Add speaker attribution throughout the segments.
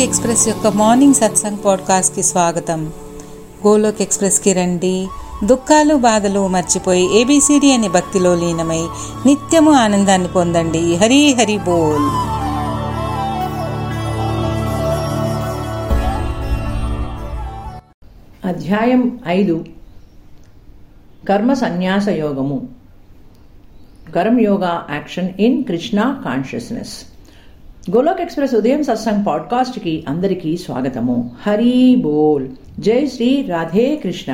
Speaker 1: Golok express యొక్క morning satsang పాడ్కాస్ట్కి స్వాగతం. గోలోక్ ఎక్స్ప్రెస్కి రండి. దుఃఖాలు బాధలు మర్చిపోయి ఏబిసిడి అనే భక్తిలో లీనమై నిత్యము ఆనందాన్ని పొందండి. హరి హరి బోల్.
Speaker 2: అధ్యాయం ఐదు. కర్మ సన్యాస యోగము karma yoga action in Krishna consciousness. Golok express ఉదయం సత్సంగ్ పాడ్కాస్ట్కి అందరికీ స్వాగతము హరి బోల్ జై శ్రీ రాధే కృష్ణ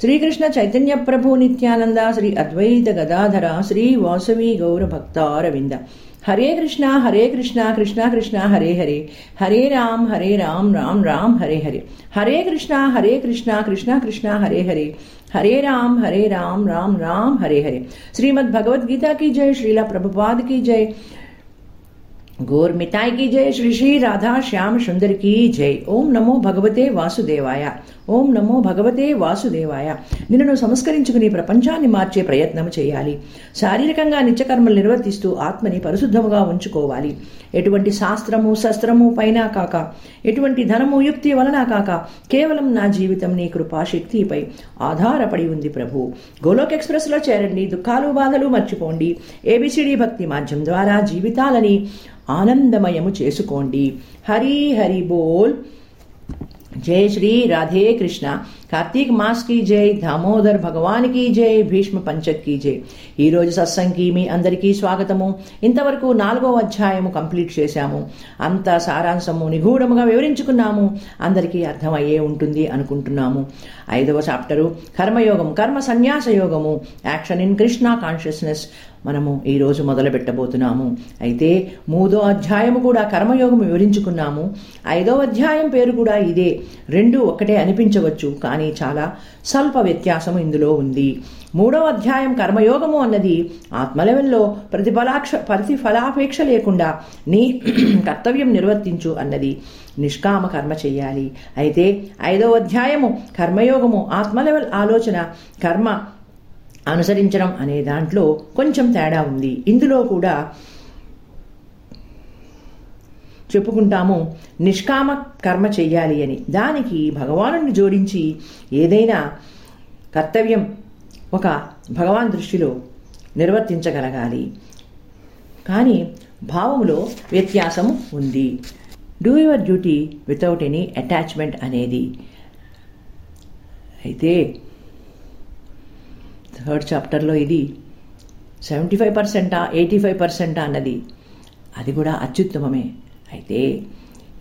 Speaker 2: శ్రీకృష్ణ చైతన్య ప్రభు నిత్యానంద శ్రీ అద్వైత గదాధర శ్రీ వాసవి గౌర భక్తారవింద హరే కృష్ణ హరే కృష్ణ కృష్ణ కృష్ణ హరే హరే హరే రామ్ హరే రామ్ రామ్ రామ్ హరే హరే హరే కృష్ణ హరే కృష్ణ కృష్ణ కృష్ణ హరే హరే హరే రామ్ హరే రామ్ రామ్ రామ్ హరే హరే శ్రీమద్ భగవద్గీత की जय श्रीला प्रभुपाद की जय गोर मिताई की जय श्री श्री राधा श्याम सुंदर की जय। ओम नमो भगवते वासुदेवाय। ఓం నమో భగవతే వాసుదేవాయ. నిన్ను సంస్కరించుకుని ప్రపంచాన్ని మార్చే ప్రయత్నం చేయాలి. శారీరకంగా నిత్యకర్మలు నిర్వర్తిస్తూ ఆత్మని పరిశుద్ధముగా ఉంచుకోవాలి. ఎటువంటి శాస్త్రము శస్త్రము పైన కాక ఎటువంటి ధనము యుక్తి వలన కాక కేవలం నా జీవితం నీ కృపాశక్తిపై ఆధారపడి ఉంది ప్రభు. గోలోక్ ఎక్స్ప్రెస్లో చేరండి దుఃఖాలు బాధలు మర్చిపోండి. ఏబిసిడి భక్తి మాధ్యం ద్వారా జీవితాలని ఆనందమయము చేసుకోండి. హరి హరి బోల్. జై శ్రీ రాధే కృష్ణ. కార్తీక్ మాస్కి జై దామోదర్ భగవాన్కి జై భీష్మ పంచక్కి జై. ఈ రోజు మీ అందరికీ స్వాగతము. ఇంతవరకు నాలుగో అధ్యాయము కంప్లీట్ చేశాము. అంత సారాంశము నిగూఢముగా వివరించుకున్నాము. అందరికీ అర్థమయ్యే ఉంటుంది అనుకుంటున్నాము. ఐదవ చాప్టరు కర్మయోగం కర్మ సన్యాస యోగము యాక్షన్ ఇన్ కృష్ణ కాన్షియస్నెస్. మనము ఈరోజు మొదలు పెట్టబోతున్నాము అయితే మూడో అధ్యాయము కూడా కర్మయోగం వివరించుకున్నాము. ఐదో అధ్యాయం పేరు కూడా ఇదే. రెండు ఒకటే అనిపించవచ్చు కానీ చాలా స్వల్ప వ్యత్యాసం ఇందులో ఉంది. మూడవ అధ్యాయం కర్మయోగము అన్నది ఆత్మ లెవెల్లో ప్రతిఫలాక్ష ప్రతిఫలాపేక్ష లేకుండా నీ కర్తవ్యం నిర్వర్తించు అన్నది నిష్కామ కర్మ చేయాలి. అయితే ఐదవ అధ్యాయము కర్మయోగము ఆత్మ లెవెల్ ఆలోచన కర్మ అనుసరించడం అనే దాంట్లో కొంచెం తేడా ఉంది. ఇందులో కూడా చెప్పుకుంటాము నిష్కామ కర్మ చెయ్యాలి అని. దానికి భగవాను జోడించి ఏదైనా కర్తవ్యం ఒక భగవాన్ దృష్టిలో నిర్వర్తించగలగాలి. కానీ భావములో వ్యత్యాసం ఉంది. Do your duty without any attachment అనేది. అయితే థర్డ్ చాప్టర్లో ఇది. సెవెంటీ ఫైవ్ పర్సెంటా ఎయిటీ ఫైవ్ పర్సెంటా అన్నది. అది కూడా అత్యుత్తమమే. అయితే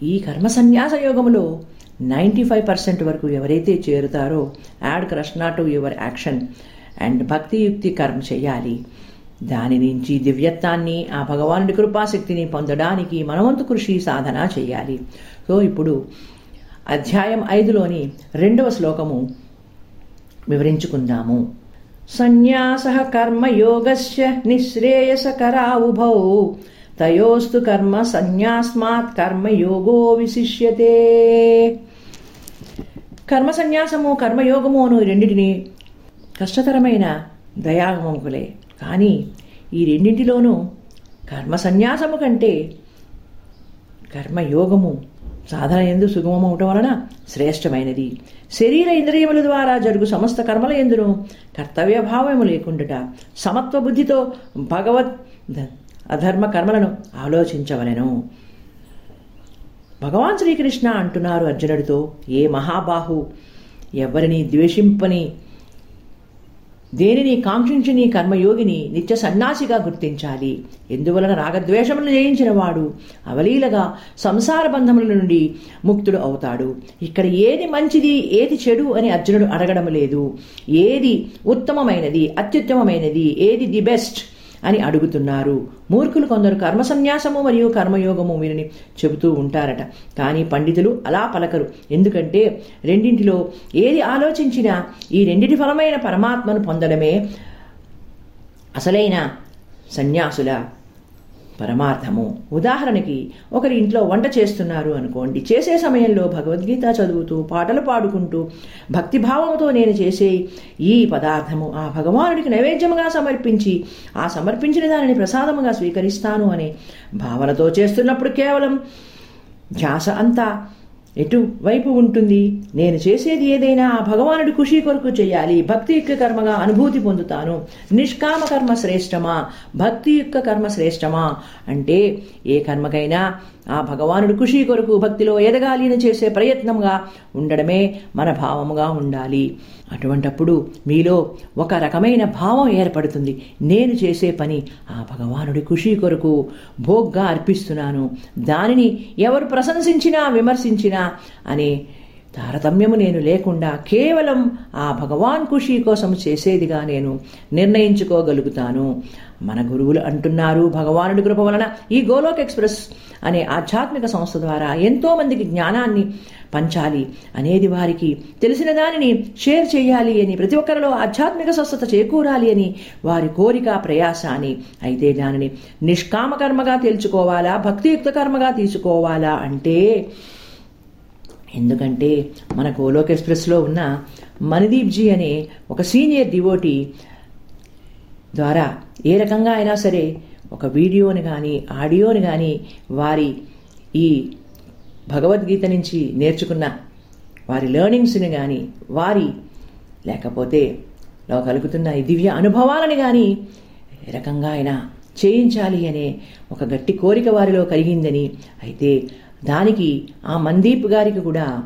Speaker 2: ఈ కర్మ సన్యాస యోగంలో నైంటీ ఫైవ్ పర్సెంట్ వరకు ఎవరైతే చేరుతారో add Krishna to your action and భక్తియుక్తి కర్మ చేయాలి. దాని నుంచి దివ్యత్వాన్ని ఆ భగవానుడి కృపాశక్తిని పొందడానికి మనవంతు కృషి సాధన చేయాలి. సో ఇప్పుడు అధ్యాయం ఐదులోని రెండవ శ్లోకము వివరించుకుందాము. సన్యాస కర్మయోగస్య నిశ్రేయసకరా ఉభౌ తయోస్తు కర్మ సన్యాస్మాత్ కర్మయోగో విశిష్యతే. కర్మ సన్యాసము కర్మయోగము అను రెండింటిని కష్టతరమైన దయాగమములే. కానీ ఈ రెండింటిలోనూ కర్మ సన్యాసము కంటే కర్మయోగము సాధన ఎందు సుగమమవటం వలన శ్రేష్టమైనది. శరీర ఇంద్రియముల ద్వారా జరుగు సమస్త కర్మల ఎందును? కర్తవ్య భావము లేకుండుట. సమత్వ బుద్ధితో భగవత్ అధర్మ కర్మలను ఆలోచించవలెను. భగవాన్ శ్రీకృష్ణ అంటున్నారు అర్జునుడితో ఏ మహాబాహు ఎవరిని ద్వేషింపని దేనిని కాంక్షించని కర్మయోగిని నిత్య సన్యాసిగా గుర్తించాలి. ఎందువలన రాగద్వేషములు జయించిన వాడు అవలీలగా సంసార బంధముల నుండి ముక్తుడు అవుతాడు. ఇక్కడ ఏది మంచిది ఏది చెడు అని అర్జునుడు అడగడం లేదు. ఏది ఉత్తమమైనది అత్యుత్తమమైనది ఏది ది బెస్ట్ అని అడుగుతున్నారు. మూర్ఖులు కొందరు కర్మ సన్యాసము మరియు కర్మయోగము వీరిని చెబుతూ ఉంటారట. కానీ పండితులు అలా పలకరు. ఎందుకంటే రెండింటిలో ఏది ఆలోచించినా ఈ రెండింటి ఫలమైన పరమాత్మను పొందడమే అసలైన సన్యాసుల పరమార్థము. ఉదాహరణకి ఒకరి ఇంట్లో వంట చేస్తున్నారు అనుకోండి. చేసే సమయంలో భగవద్గీత చదువుతూ పాటలు పాడుకుంటూ భక్తిభావంతో నేను చేసే ఈ పదార్థము ఆ భగవానుడికి నైవేద్యముగా సమర్పించి ఆ సమర్పించిన దానిని ప్రసాదముగా స్వీకరిస్తాను అనే భావనతో చేస్తున్నప్పుడు కేవలం ధ్యాస అంతా ఎటువైపు ఉంటుంది? నేను చేసేది ఏదైనా ఆ భగవానుడి ఖుషి కొరకు చేయాలి. భక్తి యొక్క కర్మగా అనుభూతి పొందుతాను. నిష్కామ కర్మ శ్రేష్టమా? భక్తియుక్త కర్మ శ్రేష్టమా? అంటే ఏ కర్మకైనా ఆ భగవానుడి ఖుషి కొరకు భక్తిలో ఎదగాలిని చేసే ప్రయత్నంగా ఉండడమే మన భావముగా ఉండాలి. అటువంటప్పుడు మీలో ఒక రకమైన భావం ఏర్పడుతుంది. నేను చేసే పని ఆ భగవానుడి ఖుషి కొరకు భోగ్గా అర్పిస్తున్నాను. దానిని ఎవరు ప్రశంసించినా విమర్శించినా అనే తారతమ్యము నేను లేకుండా కేవలం ఆ భగవాన్ ఖుషీ కోసం చేసేదిగా నేను నిర్ణయించుకోగలుగుతాను. మన గురువులు అంటున్నారు భగవానుడి కృప వలన ఈ గోలోక్ ఎక్స్ప్రెస్ అనే ఆధ్యాత్మిక సంస్థ ద్వారా ఎంతోమందికి జ్ఞానాన్ని పంచాలి. అనేది వారికి తెలిసిన దానిని షేర్ చేయాలి అని ప్రతి ఒక్కరిలో ఆధ్యాత్మిక స్వస్థత చేకూరాలి అని వారి కోరిక ప్రయాస అని. అయితే దానిని నిష్కామ కర్మగా తేల్చుకోవాలా? భక్తియుక్త కర్మగా తీసుకోవాలా? అంటే ఎందుకంటే మన గోలోక్ ఎక్స్ప్రెస్లో ఉన్న మణిదీప్ జీ అనే ఒక సీనియర్ డివోటీ ద్వారా ఏ రకంగా అయినా సరే ఒక వీడియోని కానీ ఆడియోని కానీ వారి ఈ భగవద్గీత నుంచి నేర్చుకున్న వారి లెర్నింగ్స్ని కానీ వారి లేకపోతే లో కలుగుతున్న ఈ దివ్య అనుభవాలని కానీ ఏ రకంగా అయినా చేయించాలి అనే ఒక గట్టి కోరిక వారిలో కలిగిందని అయితే దానికి ఆ మందీప్ గారికి కూడా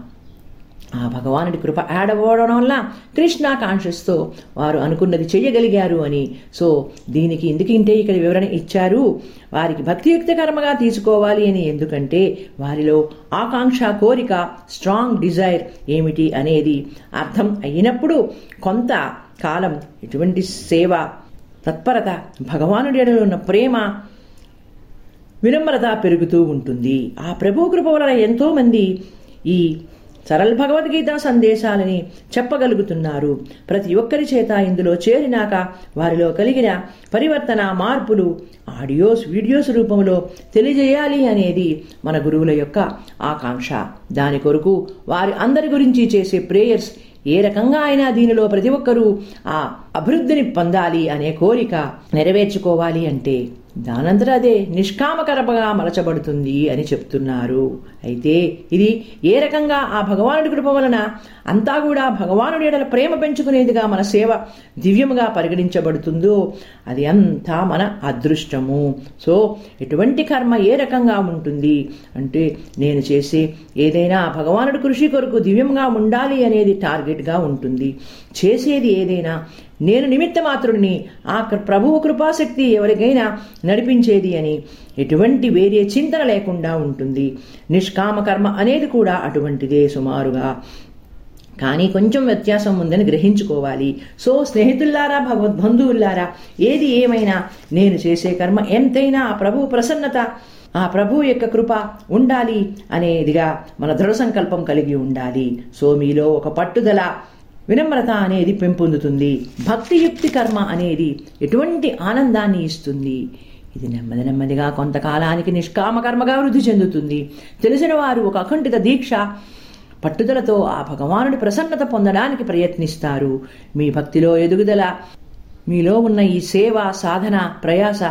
Speaker 2: ఆ భగవానుడి కృప ఆడబోవడం వల్ల కృష్ణ కాన్షియస్తో వారు అనుకున్నది చెయ్యగలిగారు అని. సో దీనికి ఎందుకంటే ఇక్కడ వివరణ ఇచ్చారు? వారికి భక్తియుక్త కర్మగా తీసుకోవాలి అని ఎందుకంటే వారిలో ఆకాంక్ష కోరిక స్ట్రాంగ్ డిజైర్ ఏమిటి అనేది అర్థం అయినప్పుడు కొంత కాలం ఎటువంటి సేవ తత్పరత భగవానుడి ఎడలో ఉన్న ప్రేమ వినమ్రత పెరుగుతూ ఉంటుంది. ఆ ప్రభు కృప వలన ఎంతోమంది ఈ సరళ భగవద్గీత సందేశాలని చెప్పగలుగుతున్నారు. ప్రతి ఒక్కరి చేత ఇందులో చేరినాక వారిలో కలిగిన పరివర్తన మార్పులు ఆడియోస్ వీడియోస్ రూపంలో తెలియజేయాలి అనేది మన గురువుల యొక్క ఆకాంక్ష. దాని కొరకు వారి అందరి గురించి చేసే ప్రేయర్స్ ఏ రకంగా అయినా దీనిలో ప్రతి ఒక్కరూ ఆ అభివృద్ధిని పొందాలి అనే కోరిక నెరవేర్చుకోవాలి అంటే దానంతట అదే నిష్కామకరపగా మలచబడుతుంది అని చెప్తున్నారు. అయితే ఇది ఏ రకంగా ఆ భగవానుడి కృప వలన అంతా కూడా భగవానుడి ఎడల ప్రేమ పెంచుకునేదిగా మన సేవ దివ్యముగా పరిగణించబడుతుందో అది అంతా మన అదృష్టము. సో ఎటువంటి కర్మ ఏ రకంగా ఉంటుంది? అంటే నేను చేసే ఏదైనా భగవానుడి కృషి కొరకు దివ్యంగా ఉండాలి అనేది టార్గెట్గా ఉంటుంది. చేసేది ఏదైనా నేను నిమిత్త మాత్రుడిని ఆ ప్రభువు కృపాశక్తి ఎవరికైనా నడిపించేది అని. ఎటువంటి వేరే చింతన లేకుండా ఉంటుంది. నిష్కామ కర్మ అనేది కూడా అటువంటిదే సుమారుగా. కానీ కొంచెం వ్యత్యాసం ఉందని గ్రహించుకోవాలి. సో స్నేహితుల్లారా భగవద్బంధువుల్లారా ఏది ఏమైనా నేను చేసే కర్మ ఎంతైనా ఆ ప్రభు ప్రసన్నత ఆ ప్రభు యొక్క కృప ఉండాలి అనేదిగా మన దృఢ సంకల్పం కలిగి ఉండాలి. సో మీలో ఒక పట్టుదల వినమ్రత అనేది పెంపొందుతుంది. భక్తియుక్తి కర్మ అనేది ఎటువంటి ఆనందాన్ని ఇస్తుంది? ఇది నెమ్మది నెమ్మదిగా కొంతకాలానికి నిష్కామకర్మగా వృద్ధి చెందుతుంది. తెలిసిన వారు ఒక అఖండిత దీక్ష పట్టుదలతో ఆ భగవానుడి ప్రసన్నత పొందడానికి ప్రయత్నిస్తారు. మీ భక్తిలో ఎదుగుదల మీలో ఉన్న ఈ సేవ సాధన ప్రయాస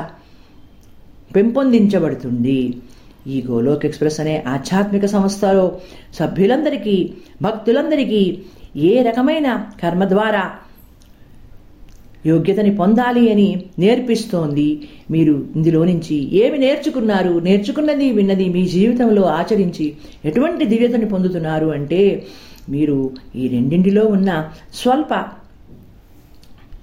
Speaker 2: పెంపొందించబడుతుంది. ఈ గోలోక్ ఎక్స్ప్రెస్ అనే ఆధ్యాత్మిక సంస్థలో సభ్యులందరికీ భక్తులందరికీ ఏ రకమైన కర్మ ద్వారా యోగ్యతని పొందాలి అని నేర్పిస్తోంది. మీరు ఇందులో నుంచి ఏమి నేర్చుకున్నారు? నేర్చుకున్నది విన్నది మీ జీవితంలో ఆచరించి ఎటువంటి దివ్యతని పొందుతున్నారు అంటే మీరు ఈ రెండింటిలో ఉన్న స్వల్ప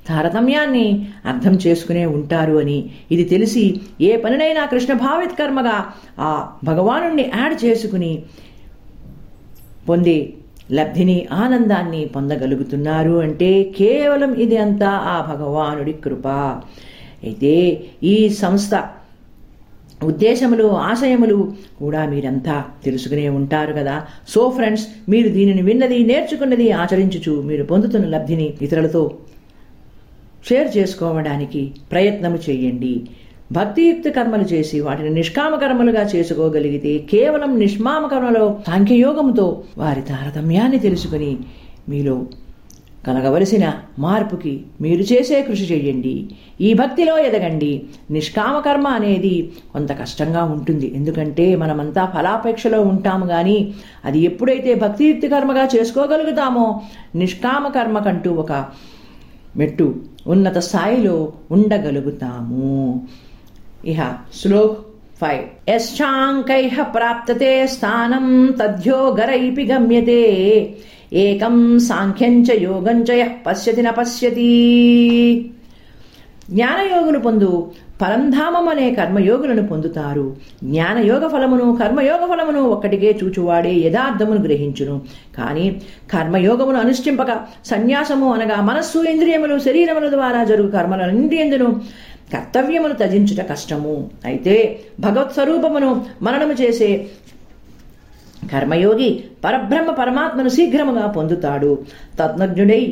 Speaker 2: తారతమ్యాన్ని అర్థం చేసుకునే ఉంటారు అని ఇది తెలిసి ఏ పనినైనా కృష్ణ భావిత్ కర్మగా ఆ భగవాను యాడ్ చేసుకుని పొందే లబ్ధిని ఆనందాన్ని పొందగలుగుతున్నారు అంటే కేవలం ఇది అంతా ఆ భగవానుడి కృప. అయితే ఈ సంస్థ ఉద్దేశములు ఆశయములు కూడా మీరంతా తెలుసుకునే ఉంటారు కదా. సో ఫ్రెండ్స్ మీరు దీనిని విన్నది నేర్చుకున్నది ఆచరించుచు మీరు పొందుతున్న లబ్ధిని ఇతరులతో షేర్ చేసుకోవడానికి ప్రయత్నము చేయండి. భక్తియుక్త కర్మలు చేసి వాటిని నిష్కామ కర్మలుగా చేసుకోగలిగితే కేవలం నిష్మామ కర్మలో సాంఖ్యయోగంతో వారి తారతమ్యాన్ని తెలుసుకుని మీలో కలగవలసిన మార్పుకి మీరు చేసే కృషి చేయండి. ఈ భక్తిలో ఎదగండి. నిష్కామ కర్మ అనేది కొంత కష్టంగా ఉంటుంది. ఎందుకంటే మనమంతా ఫలాపేక్షలో ఉంటాము కానీ అది ఎప్పుడైతే భక్తియుక్తి కర్మగా చేసుకోగలుగుతామో నిష్కామ కర్మకంటూ ఒక మెట్టు ఉన్నత స్థాయిలో ఉండగలుగుతాము. ఇహ శ్లోక్ ఫైవ్. యశ్చాంకై ప్రాప్తతే స్థానం తద్యోగరైపి గమ్యతే. ఏకం సాంఖ్యం చ యోగం చ పశ్యతి న పశ్యతి. జ్ఞానయోగులు పొందు పరంధామం అనే కర్మయోగులను పొందుతారు. జ్ఞానయోగ ఫలమును కర్మయోగ ఫలమును ఒక్కటికే చూచువాడే యథార్థమును గ్రహించును. కానీ కర్మయోగమును అనుష్ఠింపక సన్యాసము అనగా మనస్సు ఇంద్రియములు శరీరముల ద్వారా జరుగు కర్మలన్నింటియందును కర్తవ్యమును త్యజించుట కష్టము. అయితే భగవత్ స్వరూపమును మననము చేసే కర్మయోగి పరబ్రహ్మ పరమాత్మను శీఘ్రముగా పొందుతాడు. తత్నజ్ఞుడై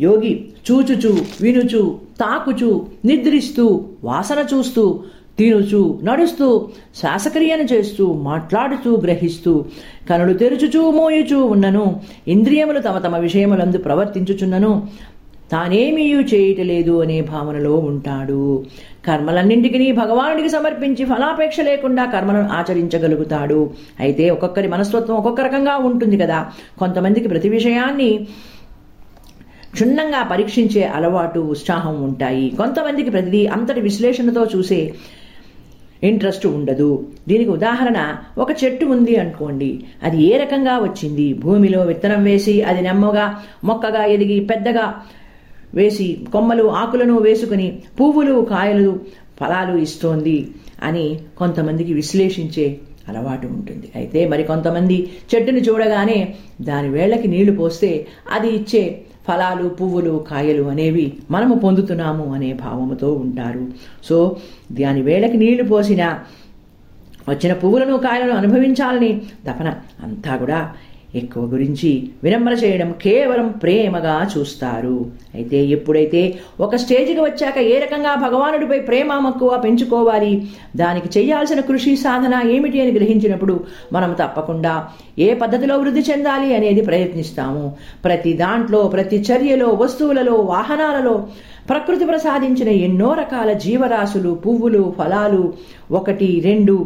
Speaker 2: యోగి చూచుచు వినుచు తాకుచు నిద్రిస్తూ వాసన చూస్తూ తినుచు నడుస్తూ శ్వాసక్రియను చేస్తూ మాట్లాడుతూ గ్రహిస్తూ కనులు తెరుచుచూ మోయుచూ ఉన్నను ఇంద్రియములు తమ తమ విషయములందు ప్రవర్తించుచున్నను తానేమీయూ చేయటలేదు అనే భావనలో ఉంటాడు. కర్మలన్నింటికి భగవానుడికి సమర్పించి ఫలాపేక్ష లేకుండా కర్మలను ఆచరించగలుగుతాడు. అయితే ఒక్కొక్కరి మనస్తత్వం ఒక్కొక్క రకంగా ఉంటుంది కదా. కొంతమందికి ప్రతి విషయాన్ని క్షుణ్ణంగా పరీక్షించే అలవాటు ఉత్సాహం ఉంటాయి. కొంతమందికి ప్రతిదీ అంతటి విశ్లేషణతో చూసే ఇంట్రెస్ట్ ఉండదు. దీనికి ఉదాహరణ ఒక చెట్టు ఉంది అనుకోండి. అది ఏ రకంగా వచ్చింది? భూమిలో విత్తనం వేసి అది నెమ్మగా మొక్కగా ఎదిగి పెద్దగా వేసి కొమ్మలు ఆకులను వేసుకుని పువ్వులు కాయలు ఫలాలు ఇస్తోంది అని కొంతమందికి విశ్లేషించే అలవాటు ఉంటుంది. అయితే మరి కొంతమంది చెట్టుని చూడగానే దాని వేళ్ళకి నీళ్ళు పోస్తే అది ఇచ్చే ఫలాలు పువ్వులు కాయలు అనేవి మనము పొందుతున్నాము అనే భావముతో ఉంటారు. సో దాని వేళకి నీళ్ళు పోసిన వచ్చిన పువ్వులను కాయలను అనుభవించాలని తపన అంతా కూడా ఎక్కువ గురించి వినమ్ర చేయడం కేవలం ప్రేమగా చూస్తారు. అయితే ఎప్పుడైతే ఒక స్టేజ్కి వచ్చాక ఏ రకంగా భగవానుడిపై ప్రేమ మక్కువ పెంచుకోవాలి దానికి చేయాల్సిన కృషి సాధన ఏమిటి అని గ్రహించినప్పుడు మనం తప్పకుండా ఏ పద్ధతిలో వృద్ధి చెందాలి అనేది ప్రయత్నిస్తాము. ప్రతి దాంట్లో ప్రతి చర్యలో వస్తువులలో వాహనాలలో ప్రకృతి ప్రసాదించిన ఎన్నో రకాల జీవరాశులు పువ్వులు ఫలాలు ఒకటి రెండు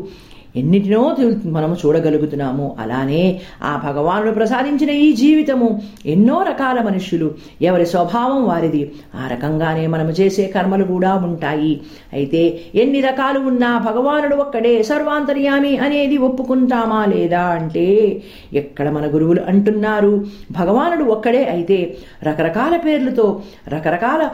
Speaker 2: ఎన్నిటినో మనము చూడగలుగుతున్నాము. అలానే ఆ భగవానుడు ప్రసాదించిన ఈ జీవితము ఎన్నో రకాల మనుష్యులు ఎవరి స్వభావం వారిది. ఆ రకంగానే మనము చేసే కర్మలు కూడా ఉంటాయి. అయితే ఎన్ని రకాలు ఉన్నా భగవానుడు ఒక్కడే సర్వాంతర్యామి అనేది ఒప్పుకుంటామా లేదా అంటే ఎక్కడ మన గురువులు అంటున్నారు? భగవానుడు ఒక్కడే అయితే రకరకాల పేర్లతో రకరకాల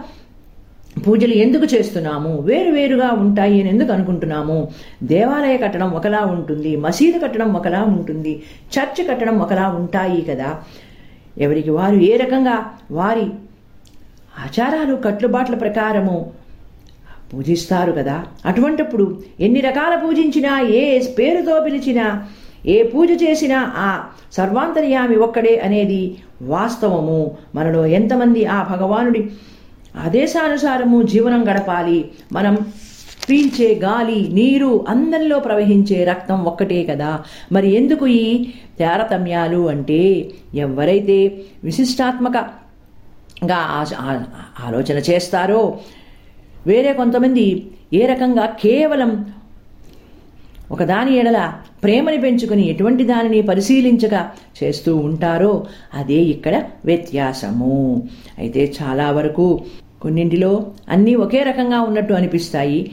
Speaker 2: పూజలు ఎందుకు చేస్తున్నాము? వేరు వేరుగా ఉంటాయి అని ఎందుకు అనుకుంటున్నాము? దేవాలయ కట్టడం ఒకలా ఉంటుంది మసీదు కట్టడం ఒకలా ఉంటుంది చర్చ్ కట్టడం ఒకలా ఉంటాయి కదా. ఎవరికి వారు ఏ రకంగా వారి ఆచారాలు కట్టుబాట్ల ప్రకారము పూజిస్తారు కదా. అటువంటప్పుడు ఎన్ని రకాల పూజించినా ఏ పేరుతో పిలిచినా ఏ పూజ చేసినా ఆ సర్వాంతర్యామి ఒక్కడే అనేది వాస్తవము. మనలో ఎంతమంది ఆ భగవానుడి ఆదేశానుసారము జీవనం గడపాలి. మనం పీల్చే గాలి నీరు అందరిలో ప్రవహించే రక్తం ఒక్కటే కదా. మరి ఎందుకు ఈ తారతమ్యాలు అంటే ఎవరైతే విశిష్టాత్మకగా ఆలోచన చేస్తారో వేరే కొంతమంది ఏ రకంగా కేవలం ఒకదాని ఎడల ప్రేమని పెంచుకుని ఎటువంటి దానిని పరిశీలించక చేస్తూ ఉంటారో అదే ఇక్కడ వ్యత్యాసము. అయితే చాలా వరకు కొన్నింటిలో అన్నీ ఒకే రకంగా ఉన్నట్టు అనిపిస్తాయి.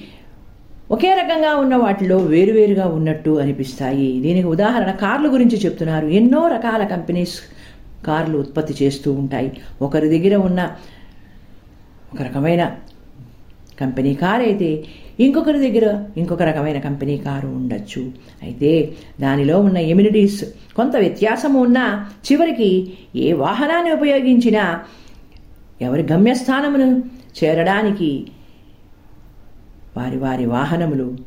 Speaker 2: ఒకే రకంగా ఉన్న వాటిలో వేరువేరుగా ఉన్నట్టు అనిపిస్తాయి. దీనికి ఉదాహరణ కార్ల గురించి చెప్తున్నారు. ఎన్నో రకాల కంపెనీస్ కార్లు ఉత్పత్తి చేస్తూ ఉంటాయి. ఒకరి దగ్గర ఉన్న ఒక రకమైన కంపెనీ కార్ అయితే ఇంకొకరి దగ్గర ఇంకొక రకమైన కంపెనీ కారు ఉండొచ్చు. అయితే దానిలో ఉన్న ఎమ్యూనిటీస్ కొంత వ్యత్యాసం ఉన్నా చివరికి ఏ వాహనాన్ని ఉపయోగించినా ఎవరి గమ్యస్థానమును చేరడానికి వారి వారి వాహనములు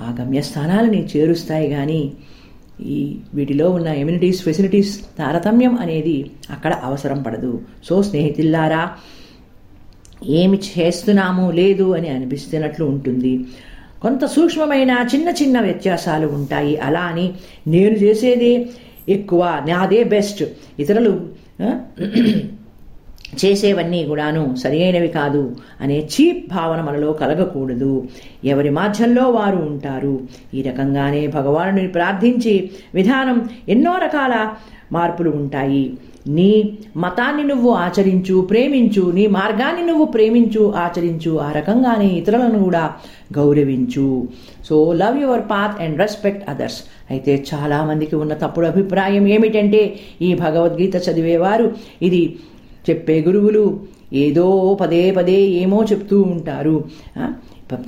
Speaker 2: ఆ గమ్యస్థానాలని చేరుస్తాయి కానీ ఈ వీటిలో ఉన్న ఎమ్యూనిటీస్ ఫెసిలిటీస్ తారతమ్యం అనేది అక్కడ అవసరం పడదు. సో స్నేహితుల్లారా ఏమి చేస్తున్నాము లేదు అని అనిపిస్తున్నట్లు ఉంటుంది. కొంత సూక్ష్మమైన చిన్న చిన్న వ్యత్యాసాలు ఉంటాయి. అలా అని నేను చేసేదే ఎక్కువ. నాదే బెస్ట్ ఇతరులు చేసేవన్నీ కూడాను సరియైనవి కాదు అనే చీప్ భావన మనలో కలగకూడదు. ఎవరి మాధ్యంలో వారు ఉంటారు ఈ రకంగానే భగవానుడిని ప్రార్థించి విధానం ఎన్నో రకాల మార్పులు ఉంటాయి. నీ మతాన్ని నువ్వు ఆచరించు ప్రేమించు నీ మార్గాన్ని నువ్వు ప్రేమించు ఆచరించు ఆ రకంగానే ఇతరులను కూడా గౌరవించు. So love your path and respect others. అయితే చాలామందికి ఉన్న తప్పుడు అభిప్రాయం ఏమిటంటే ఈ భగవద్గీత చదివేవారు ఇది చెప్పే గురువులు ఏదో పదే పదే ఏమో చెప్తూ ఉంటారు.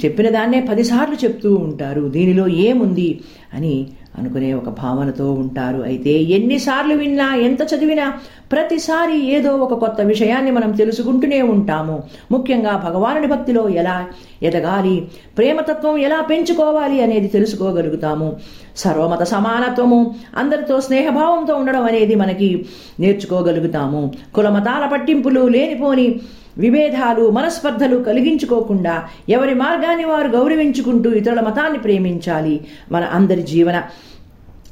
Speaker 2: చెప్పిన దాన్నే పదిసార్లు చెప్తూ ఉంటారు. దీనిలో ఏముంది? అని అనుకునే ఒక భావనతో ఉంటారు. అయితే ఎన్నిసార్లు విన్నా ఎంత చదివినా ప్రతిసారి ఏదో ఒక కొత్త విషయాన్ని మనం తెలుసుకుంటూనే ఉంటాము. ముఖ్యంగా భగవానుడి భక్తిలో ఎలా ఎదగాలి ప్రేమతత్వం ఎలా పెంచుకోవాలి అనేది తెలుసుకోగలుగుతాము. సర్వమత సమానత్వము అందరితో స్నేహభావంతో ఉండడం అనేది మనకి నేర్చుకోగలుగుతాము. కులమతాల పట్టింపులు లేనిపోని విభేదాలు మనస్పర్ధలు కలిగించుకోకుండా ఎవరి మార్గాన్ని వారు గౌరవించుకుంటూ ఇతరుల మతాన్ని ప్రేమించాలి. మన అందరి జీవన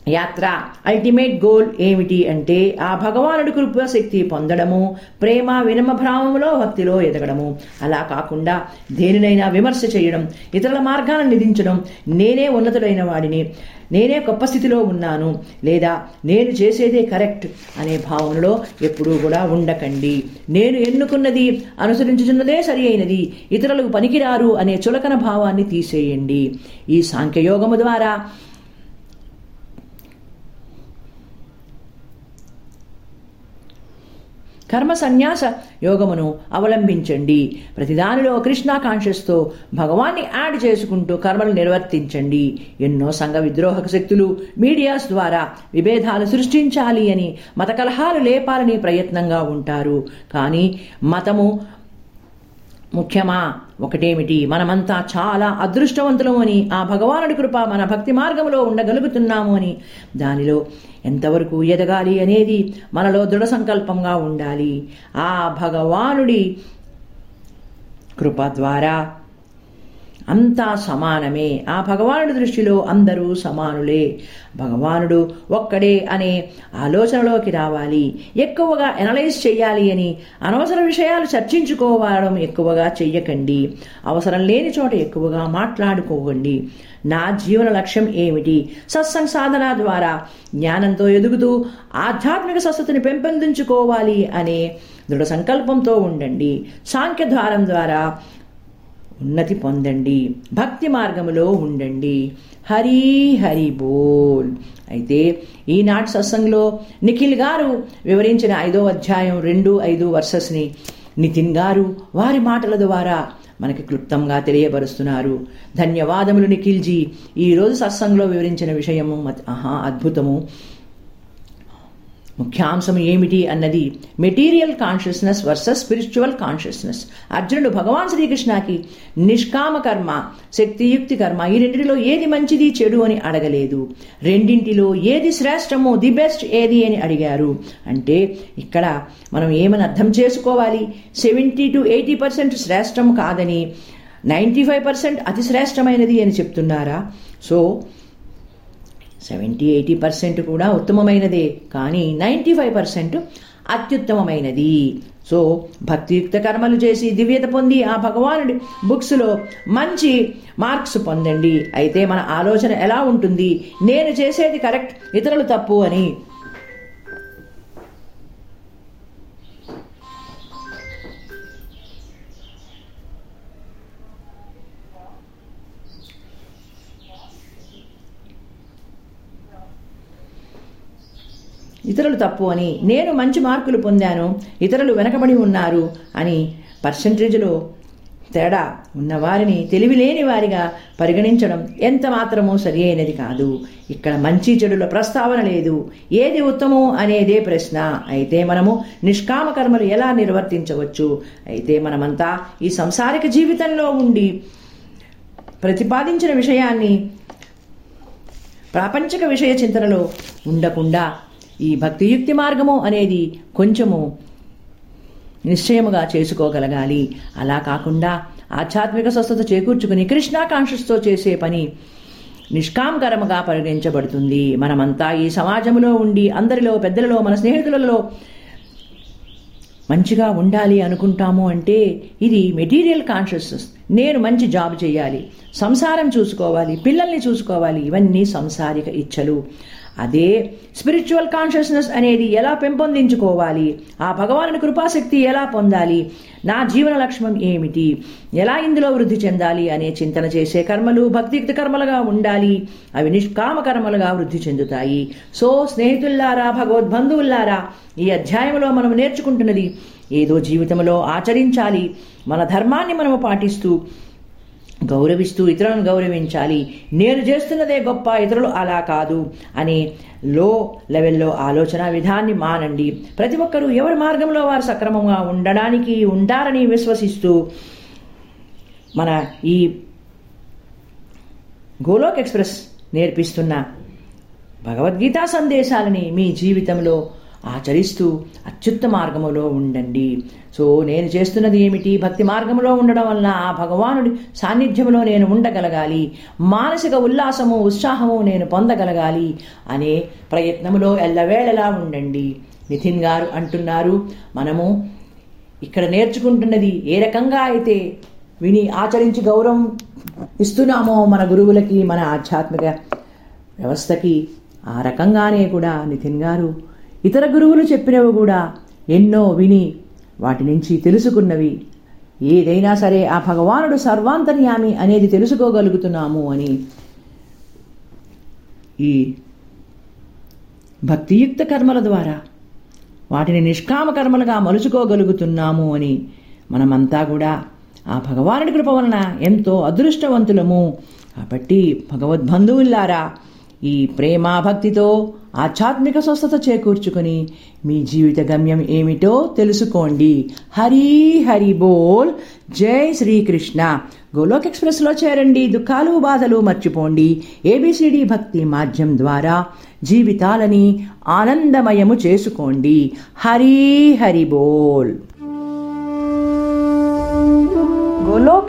Speaker 2: యాత్ర అల్టిమేట్ గోల్ ఏమిటి అంటే ఆ భగవానుడి కృపాశక్తి పొందడము ప్రేమ వినమభ్రామములో భక్తిలో ఎదగడము. అలా కాకుండా దేనినైనా విమర్శ చేయడం ఇతరుల మార్గాలను నిధించడం నేనే ఉన్నతుడైన వాడిని. నేనే గొప్ప స్థితిలో ఉన్నాను లేదా నేను చేసేదే కరెక్ట్ అనే భావనలో ఎప్పుడూ కూడా ఉండకండి. నేను ఎన్నుకున్నది అనుసరించుచున్నదే సరి అయినది ఇతరులకు పనికిరారు అనే చులకన భావాన్ని తీసేయండి. ఈ సాంఖ్యయోగము ద్వారా కర్మ సన్యాస యోగమును అవలంబించండి. ప్రతిదానిలో కృష్ణ కాన్షియస్తో భగవాన్ని యాడ్ చేసుకుంటూ కర్మలు నిర్వర్తించండి. ఎన్నో సంఘ విద్రోహక శక్తులు మీడియాస్ ద్వారా విభేదాలు సృష్టించాలి అని మత కలహాలు లేపాలని ప్రయత్నంగా ఉంటారు. కానీ మతము ముఖ్యమా? ఒకటేమిటి? మనమంతా చాలా అదృష్టవంతులము అని ఆ భగవానుడి కృప మన భక్తి మార్గంలో ఉండగలుగుతున్నాము అని. దానిలో ఎంతవరకు ఎదగాలి అనేది మనలో దృఢ సంకల్పంగా ఉండాలి. ఆ భగవానుడి కృప ద్వారా అంతా సమానమే. ఆ భగవానుడి దృష్టిలో అందరూ సమానులే. భగవానుడు ఒక్కడే అనే ఆలోచనలోకి రావాలి. ఎక్కువగా ఎనలైజ్ చేయాలి అని అనవసర విషయాలు చర్చించుకోవడం ఎక్కువగా చెయ్యకండి. అవసరం లేని చోట ఎక్కువగా మాట్లాడుకోకండి. నా జీవన లక్ష్యం ఏమిటి? సత్సంగ్ సాధన ద్వారా జ్ఞానంతో ఎదుగుతూ ఆధ్యాత్మిక స్వస్థతని పెంపొందించుకోవాలి అనే దృఢ సంకల్పంతో ఉండండి. సాంఖ్యద్వారం ద్వారా ఉన్నతి పొందండి. భక్తి మార్గములో ఉండండి. హరి హరి బోల్. అయితే ఈనాటి సత్సంగంలో నిఖిల్ గారు వివరించిన ఐదో అధ్యాయం రెండు ఐదు వర్సెస్ని నితిన్ గారు వారి మాటల ద్వారా మనకి క్లుప్తంగా తెలియపరుస్తున్నారు. ధన్యవాదములు నిఖిల్జీ. ఈరోజు సత్సంగంలో వివరించిన విషయము ఆహా అద్భుతము. ముఖ్యాంశం ఏమిటి అన్నది material consciousness versus spiritual consciousness అర్జునుడు భగవాన్ శ్రీకృష్ణకి నిష్కామ కర్మ శక్తియుక్తి కర్మ ఈ రెండింటిలో ఏది మంచిది చెడు అని అడగలేదు. రెండింటిలో ఏది శ్రేష్టమో ది బెస్ట్ ఏది అని అడిగారు. అంటే ఇక్కడ మనం ఏమని అర్థం చేసుకోవాలి? సెవెంటీ టు ఎయిటీ పర్సెంట్ శ్రేష్టం కాదని నైంటీ ఫైవ్ పర్సెంట్ అతి శ్రేష్టమైనది అని చెప్తున్నారా? సో సెవెంటీ ఎయిటీ పర్సెంట్ కూడా ఉత్తమమైనదే కానీ నైంటీ ఫైవ్ పర్సెంట్ అత్యుత్తమమైనది. సో భక్తియుక్త కర్మలు చేసి దివ్యత పొంది ఆ భగవానుడి బుక్స్లో మంచి మార్క్స్ పొందండి. అయితే మన ఆలోచన ఎలా ఉంటుంది? నేను చేసేది కరెక్ట్ ఇతరులు తప్పు అని ఇతరులు తప్పు అని నేను మంచి మార్కులు పొందాను ఇతరులు వెనకబడి ఉన్నారు అని పర్సంటేజ్లో తేడా ఉన్నవారిని తెలివిలేని వారిగా పరిగణించడం ఎంత మాత్రమూ సరి అయినది కాదు. ఇక్కడ మంచి చెడుల ప్రస్తావన లేదు. ఏది ఉత్తమం అనేదే ప్రశ్న. అయితే మనము నిష్కామ కర్మలు ఎలా నిర్వర్తించవచ్చు? అయితే మనమంతా ఈ సంసారిక జీవితంలో ఉండి ప్రతిపాదించిన విషయాన్ని ప్రాపంచిక విషయ చింతనలో ఉండకుండా ఈ భక్తియుక్తి మార్గము అనేది కొంచెము నిశ్చయముగా చేసుకోగలగాలి. అలా కాకుండా ఆధ్యాత్మిక స్వస్థత చేకూర్చుకుని కృష్ణాకాంక్షతో చేసే పని నిష్కాంకరముగా పరిగణించబడుతుంది. మనమంతా ఈ సమాజంలో ఉండి అందరిలో పెద్దలలో మన స్నేహితులలో మంచిగా ఉండాలి అనుకుంటాము అంటే ఇది మెటీరియల్ కాన్షియస్నెస్. నేను మంచి జాబ్ చేయాలి. సంసారం చూసుకోవాలి. పిల్లల్ని చూసుకోవాలి. ఇవన్నీ సంసారిక ఇచ్చలు. అదే స్పిరిచువల్ కాన్షియస్నెస్ అనేది ఎలా పెంపొందించుకోవాలి? ఆ భగవానుని కృపాశక్తి ఎలా పొందాలి? నా జీవన లక్ష్యం ఏమిటి? ఎలా ఇందులో వృద్ధి చెందాలి అనే చింతన చేసే కర్మలు భక్తియుక్త కర్మలుగా ఉండాలి. అవి నిష్కామ కర్మలుగా వృద్ధి చెందుతాయి. సో స్నేహితుల్లారా భగవద్బంధువుల్లారా ఈ అధ్యాయంలో మనం నేర్చుకుంటున్నది ఏదో జీవితంలో ఆచరించాలి. మన ధర్మాన్ని మనము పాటిస్తూ గౌరవిస్తూ ఇతరులను గౌరవించాలి. నేను చేస్తున్నదే గొప్ప ఇతరులు అలా కాదు అని లో లెవెల్లో ఆలోచన విధాన్ని మానండి. ప్రతి ఒక్కరూ ఎవరి మార్గంలో వారు సక్రమంగా ఉండడానికి ఉంటారని విశ్వసిస్తూ మన ఈ గోలోక్ ఎక్స్ప్రెస్ నేర్పిస్తున్న భగవద్గీతా సందేశాలని మీ జీవితంలో ఆచరిస్తూ అత్యుత్త మార్గములో ఉండండి. సో నేను చేస్తున్నది ఏమిటి? భక్తి మార్గంలో ఉండడం వల్ల ఆ భగవానుడి సాన్నిధ్యంలో నేను ఉండగలగాలి. మానసిక ఉల్లాసము ఉత్సాహము నేను పొందగలగాలి అనే ప్రయత్నములో ఎల్లవేళలా ఉండండి. నితిన్ గారు అంటున్నారు మనము ఇక్కడ నేర్చుకుంటున్నది ఏ రకంగా అయితే విని ఆచరించి గౌరవం ఇస్తున్నామో మన గురువులకి మన ఆధ్యాత్మిక వ్యవస్థకి ఆ రకంగానే కూడా నితిన్ గారు ఇతర గురువులు చెప్పినవి కూడా ఎన్నో విని వాటి నుంచి తెలుసుకున్నవి. ఏదైనా సరే ఆ భగవానుడు సర్వాంతర్యామి అనేది తెలుసుకోగలుగుతున్నాము అని ఈ భక్తియుక్త కర్మల ద్వారా వాటిని నిష్కామ కర్మలుగా మలుచుకోగలుగుతున్నాము అని మనమంతా కూడా ఆ భగవానుడి కృప వలన ఎంతో అదృష్టవంతులము. కాబట్టి భగవద్బంధువుల్లారా ఈ ప్రేమాభక్తితో ఆధ్యాత్మిక స్వస్థత చేకూర్చుకుని మీ జీవిత గమ్యం ఏమిటో తెలుసుకోండి. హరి హరి బోల్. జై శ్రీకృష్ణ. గోలోక్ ఎక్స్ప్రెస్లో చేరండి. దుఃఖాలు బాధలు మర్చిపోండి. ఏబిసిడి భక్తి మాధ్యం ద్వారా జీవితాలని ఆనందమయము చేసుకోండి. హరి హరి బోల్. గోలోక్